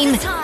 time.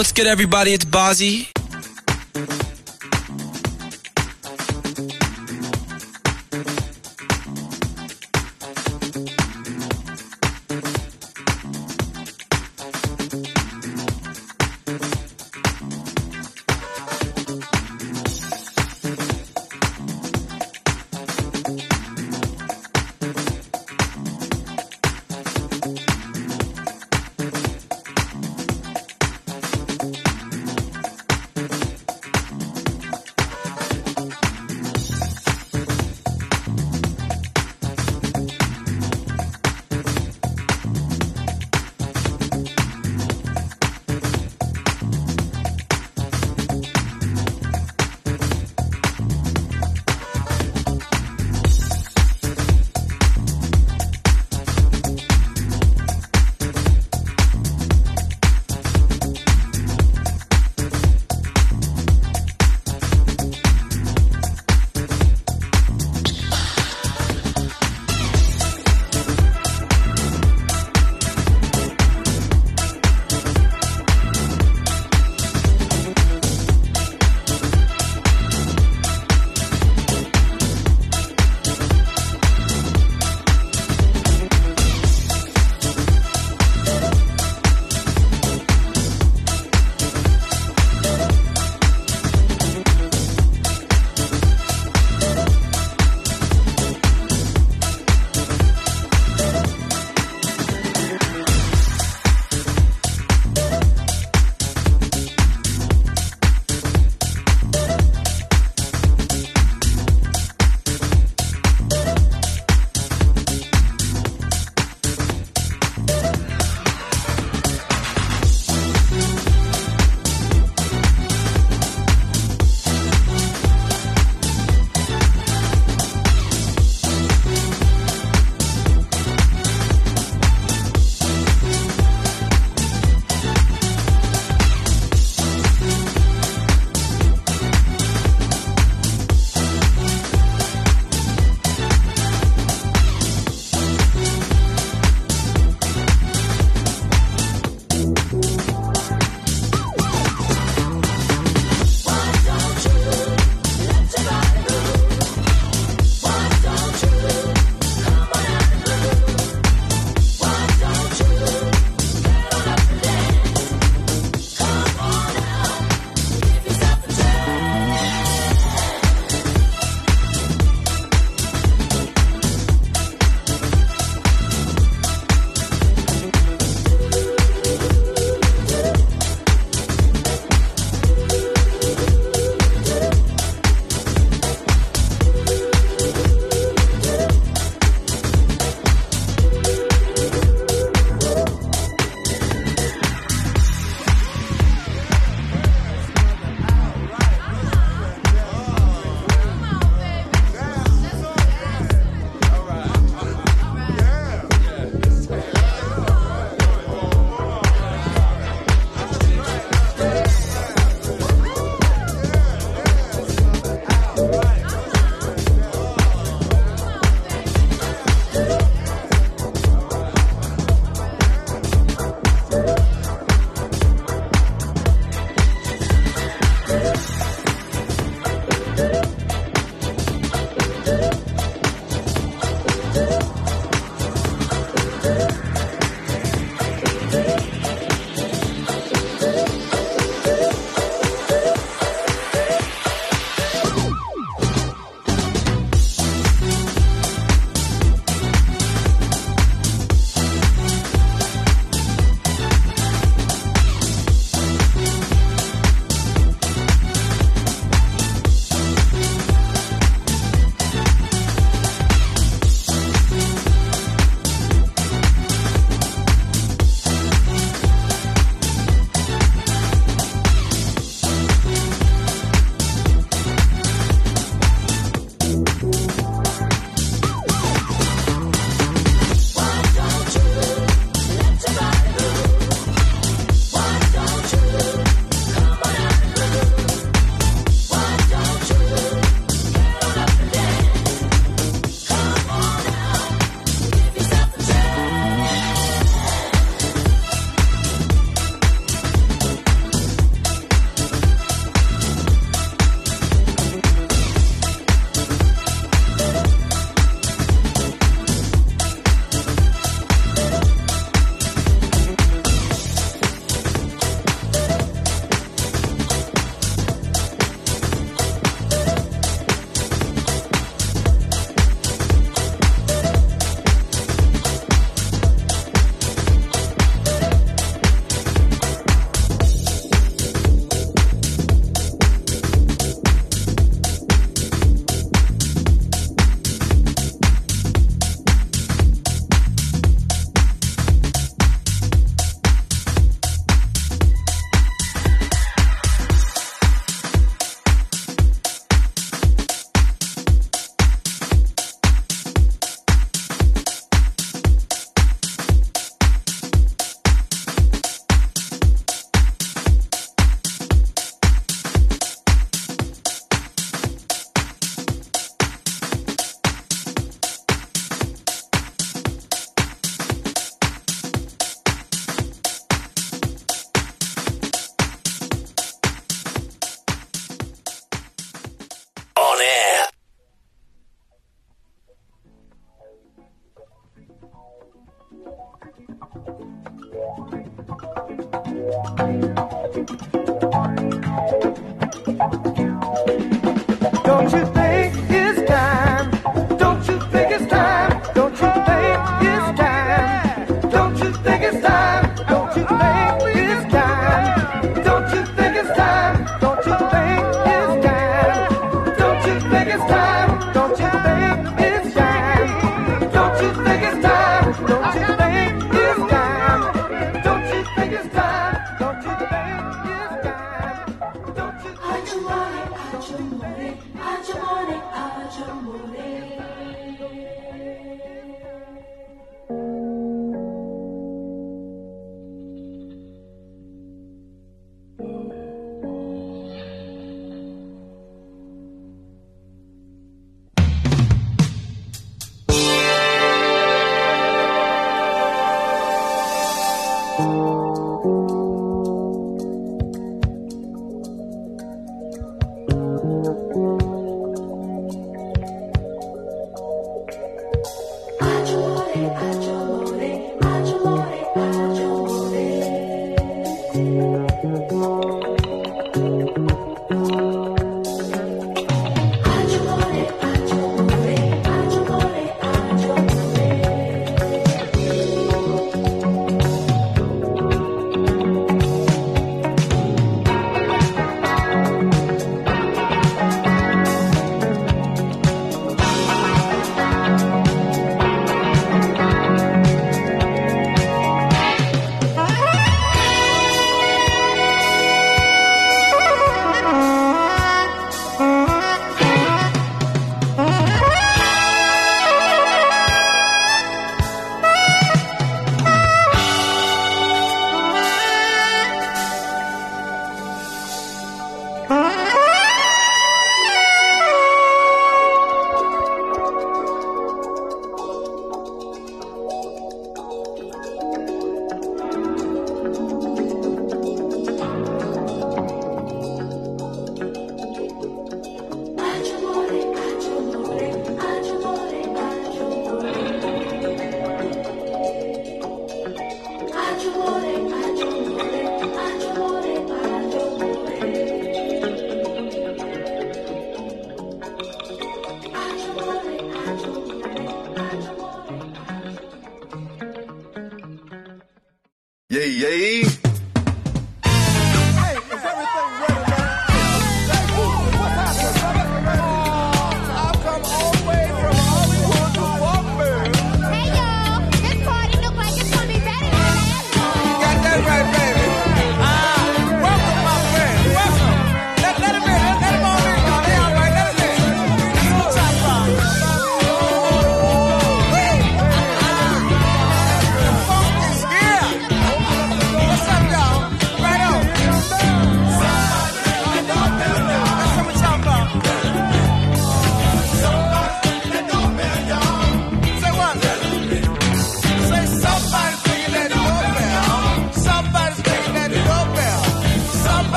What's good, everybody? It's Bozzy.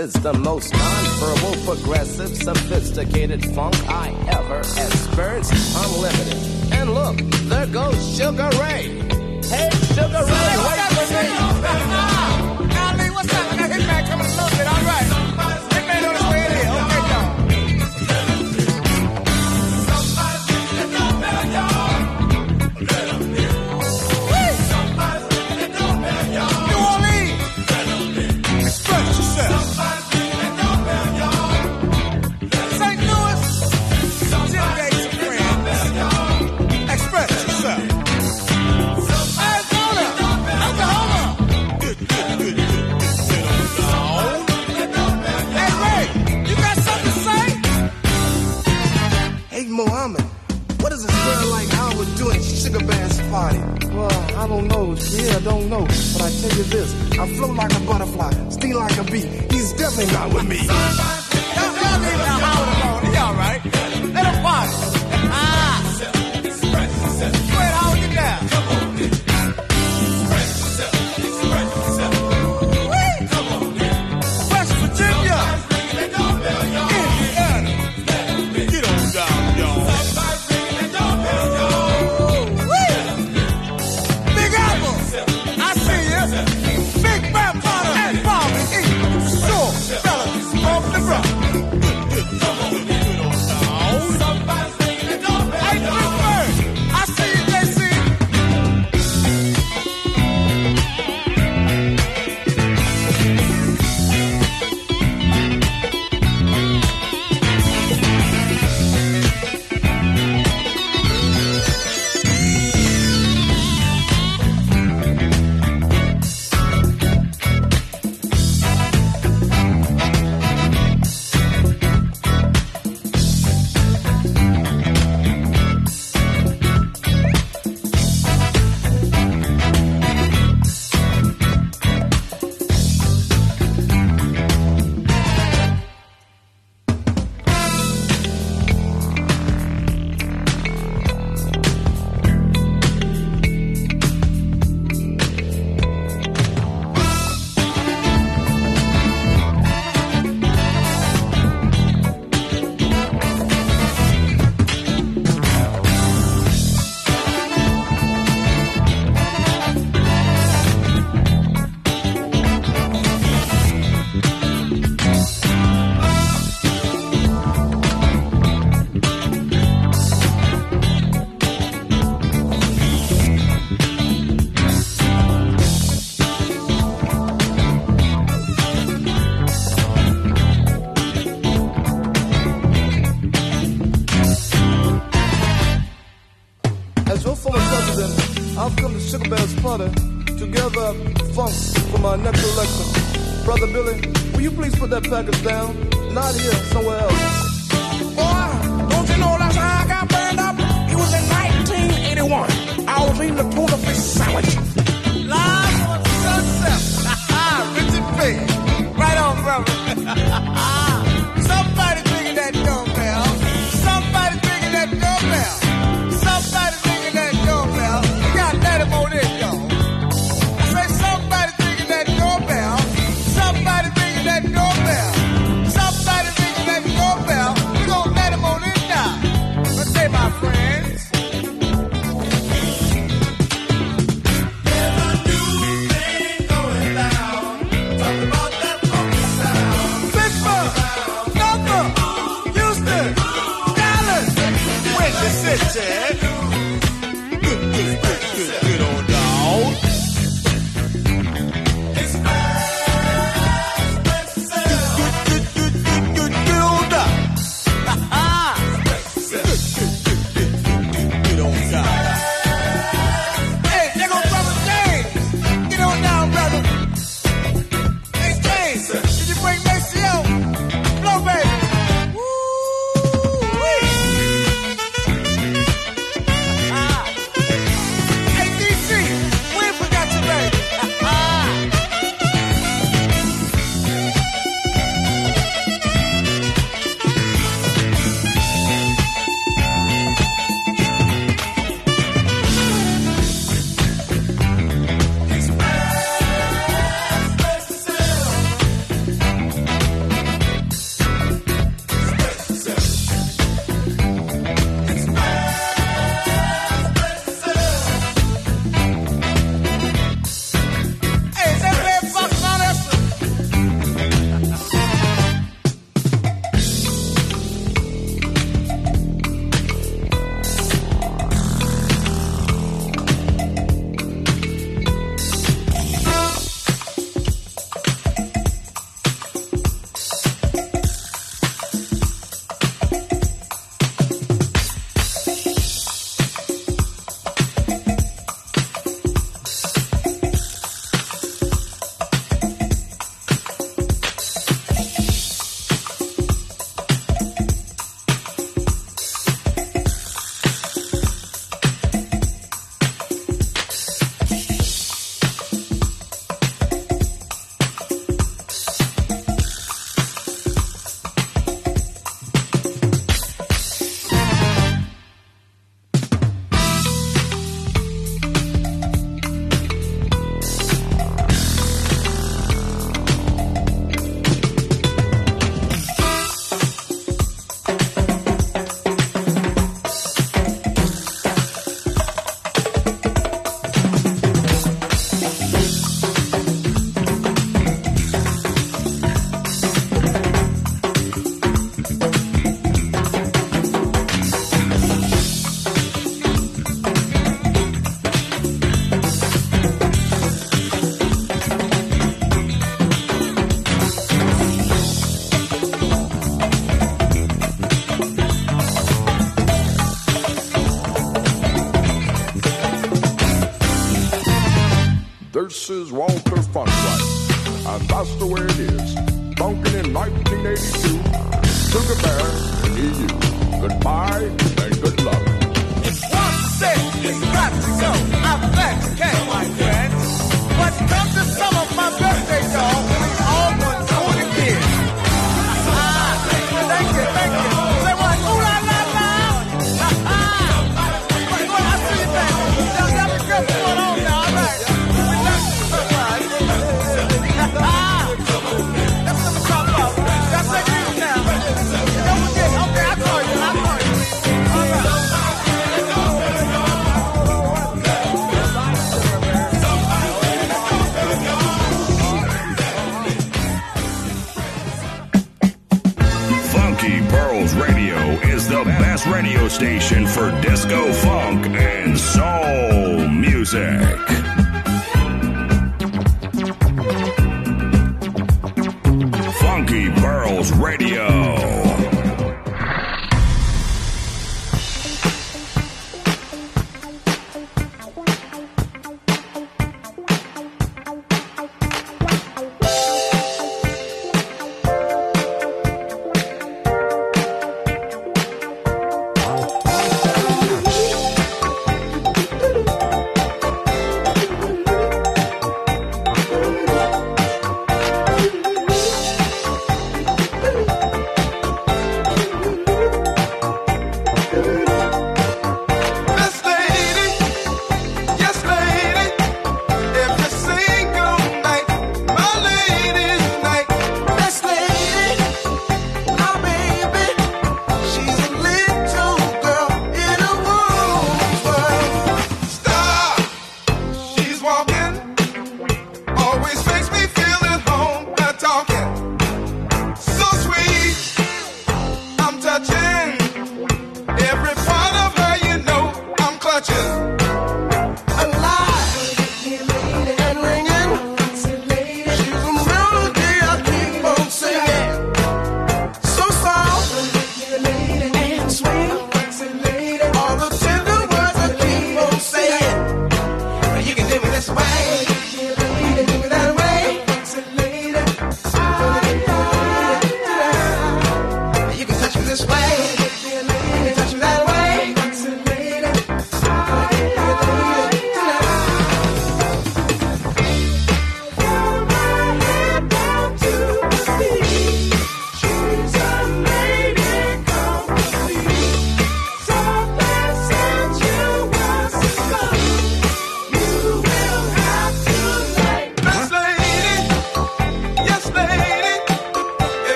Is the most non-verbal, progressive, sophisticated funk I ever experienced. Unlimited. And look, there goes Sugar Ray. Hey, Sugar Ray, wait for me. Yeah, I don't know, but I tell you this. I flow like a butterfly, sting like a bee. He's definitely not with me. Y'all, y'all leave it out, y'all alright? Let him watch. Former president, I've come to Sugar Bear's Party to gather funk for my next election. Brother Billy, will you please put that package down? Not here, somewhere else. Boy, don't you know that's how I got burned up? It was in 1981. I was eating a tuna fish sandwich. Live on Sunset. Richard Big. Right on, brother.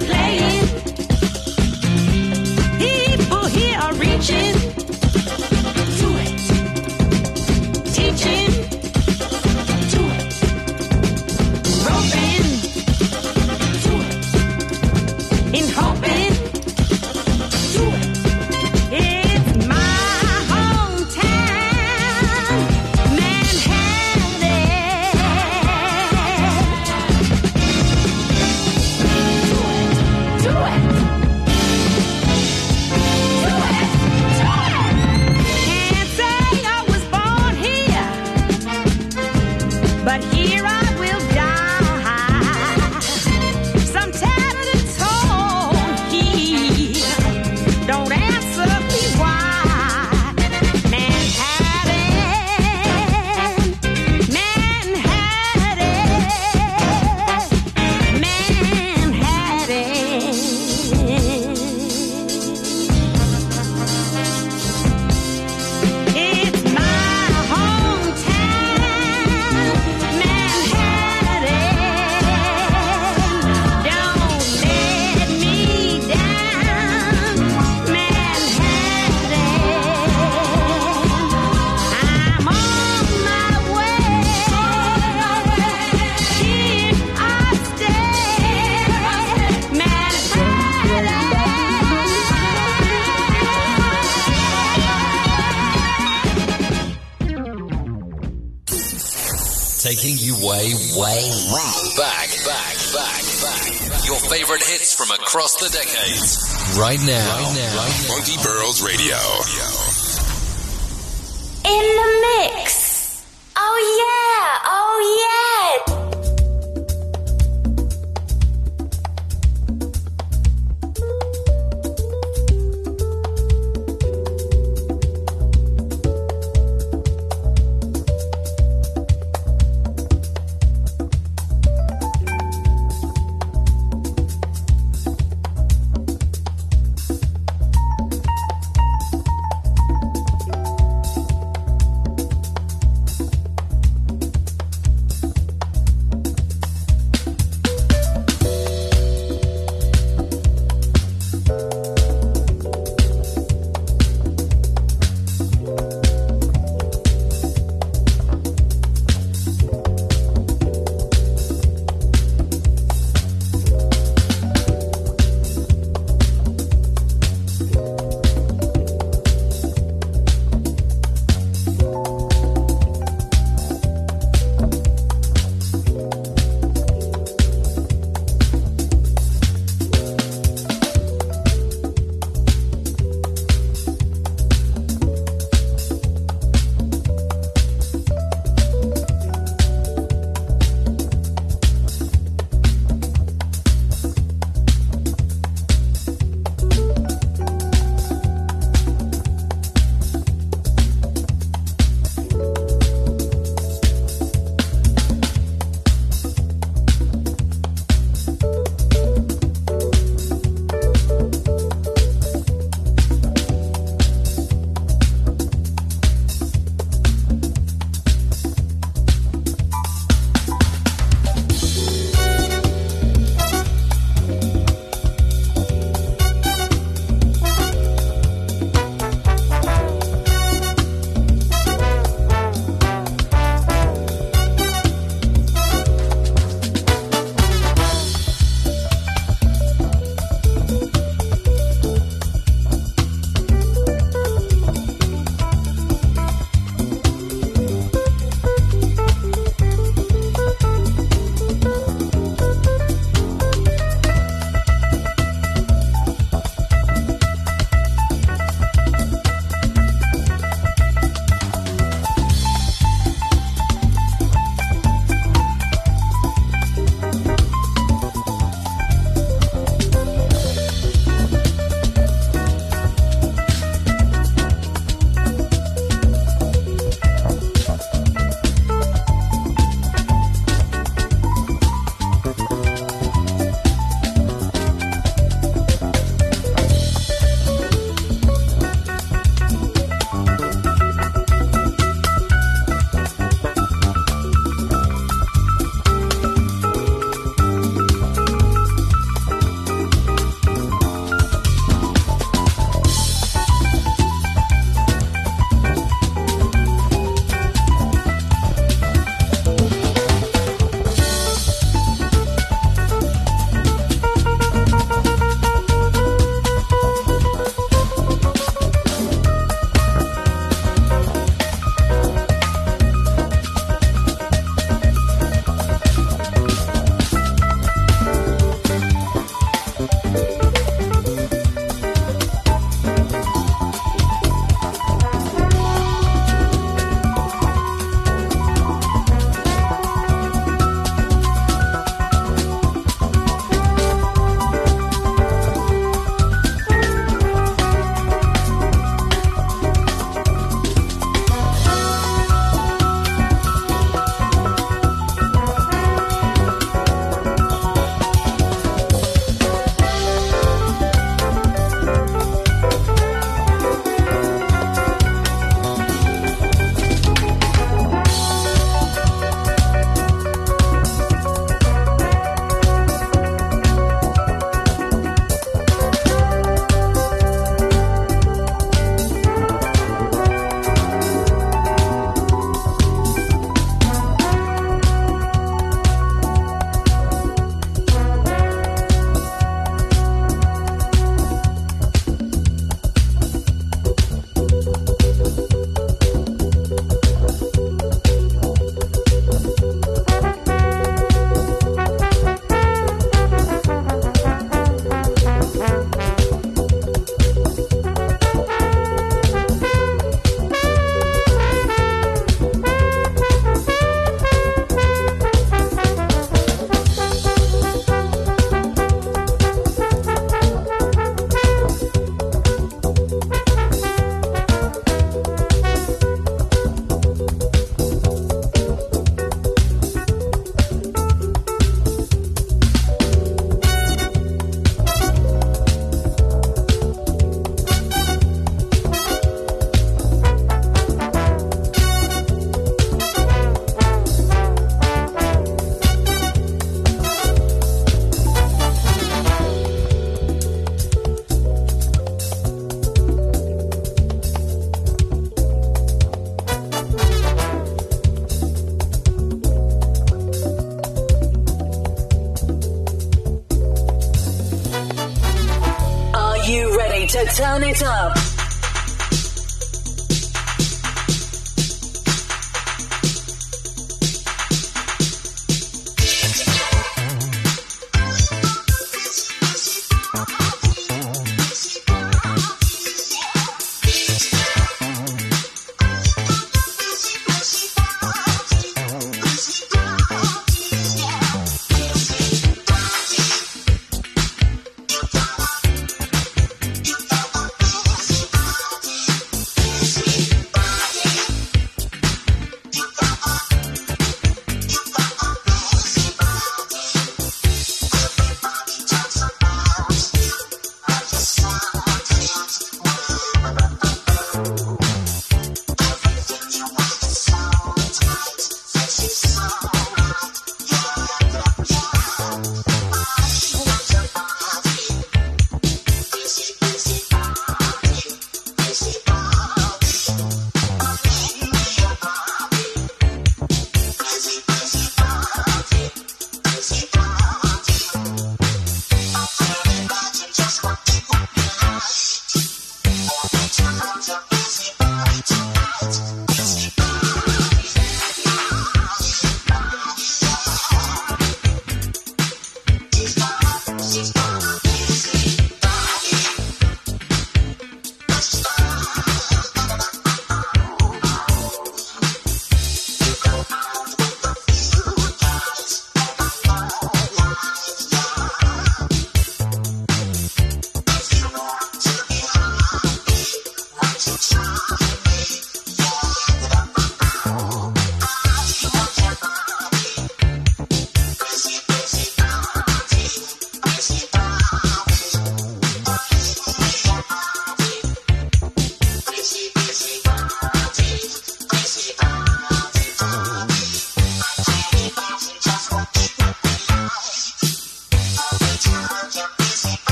Sinclair. way right. Back, back, back, back. Your favorite hits from across the decades. Right now. Right now. Right now. Funky Pearls Radio. In the mix.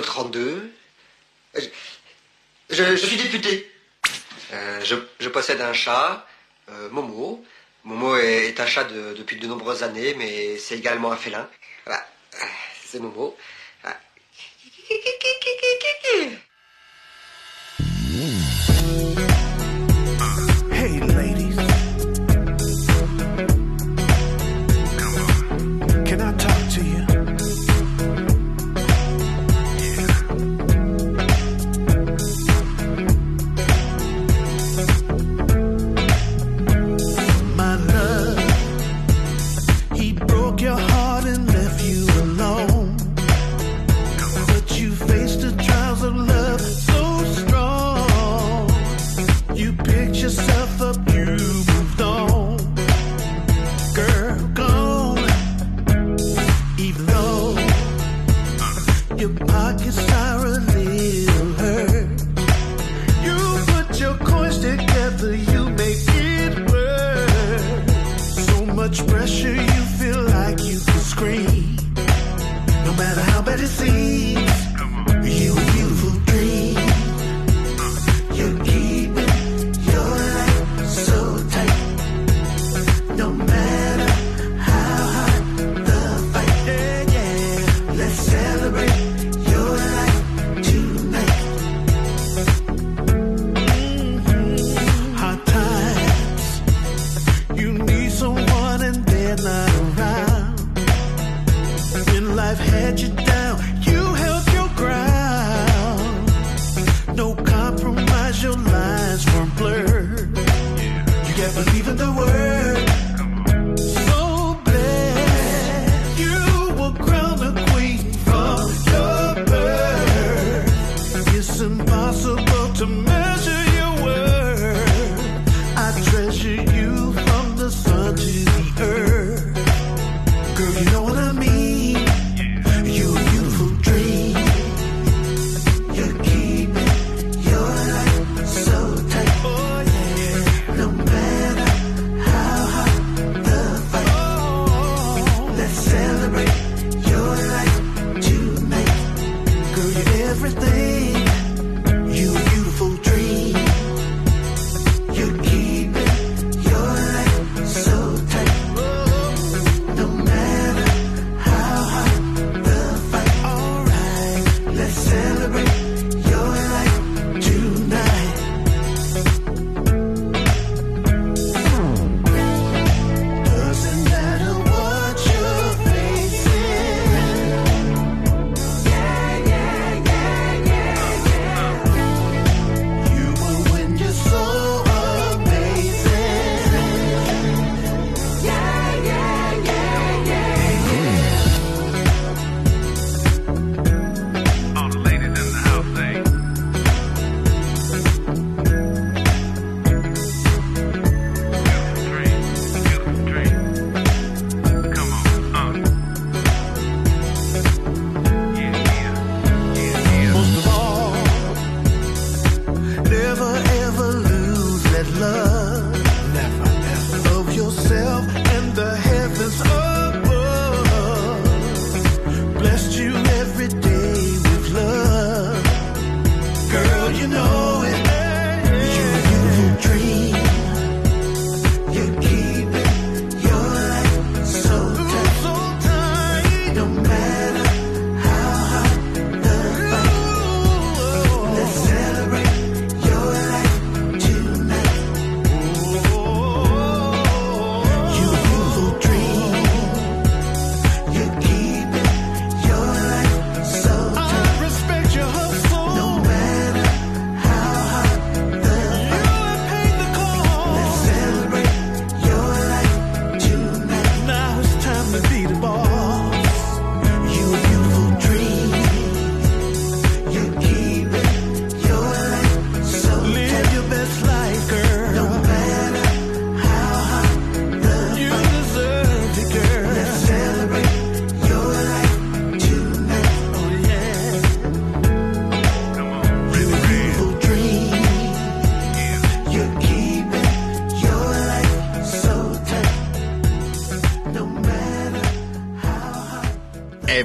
32. Euh, je, suis député. Euh, je, je, possède un chat, euh, Momo. Momo est, un chat depuis de nombreuses années, mais c'est également un félin. Voilà. C'est Momo. Ah. yourself up.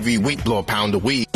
Every week, blow a pound of weed.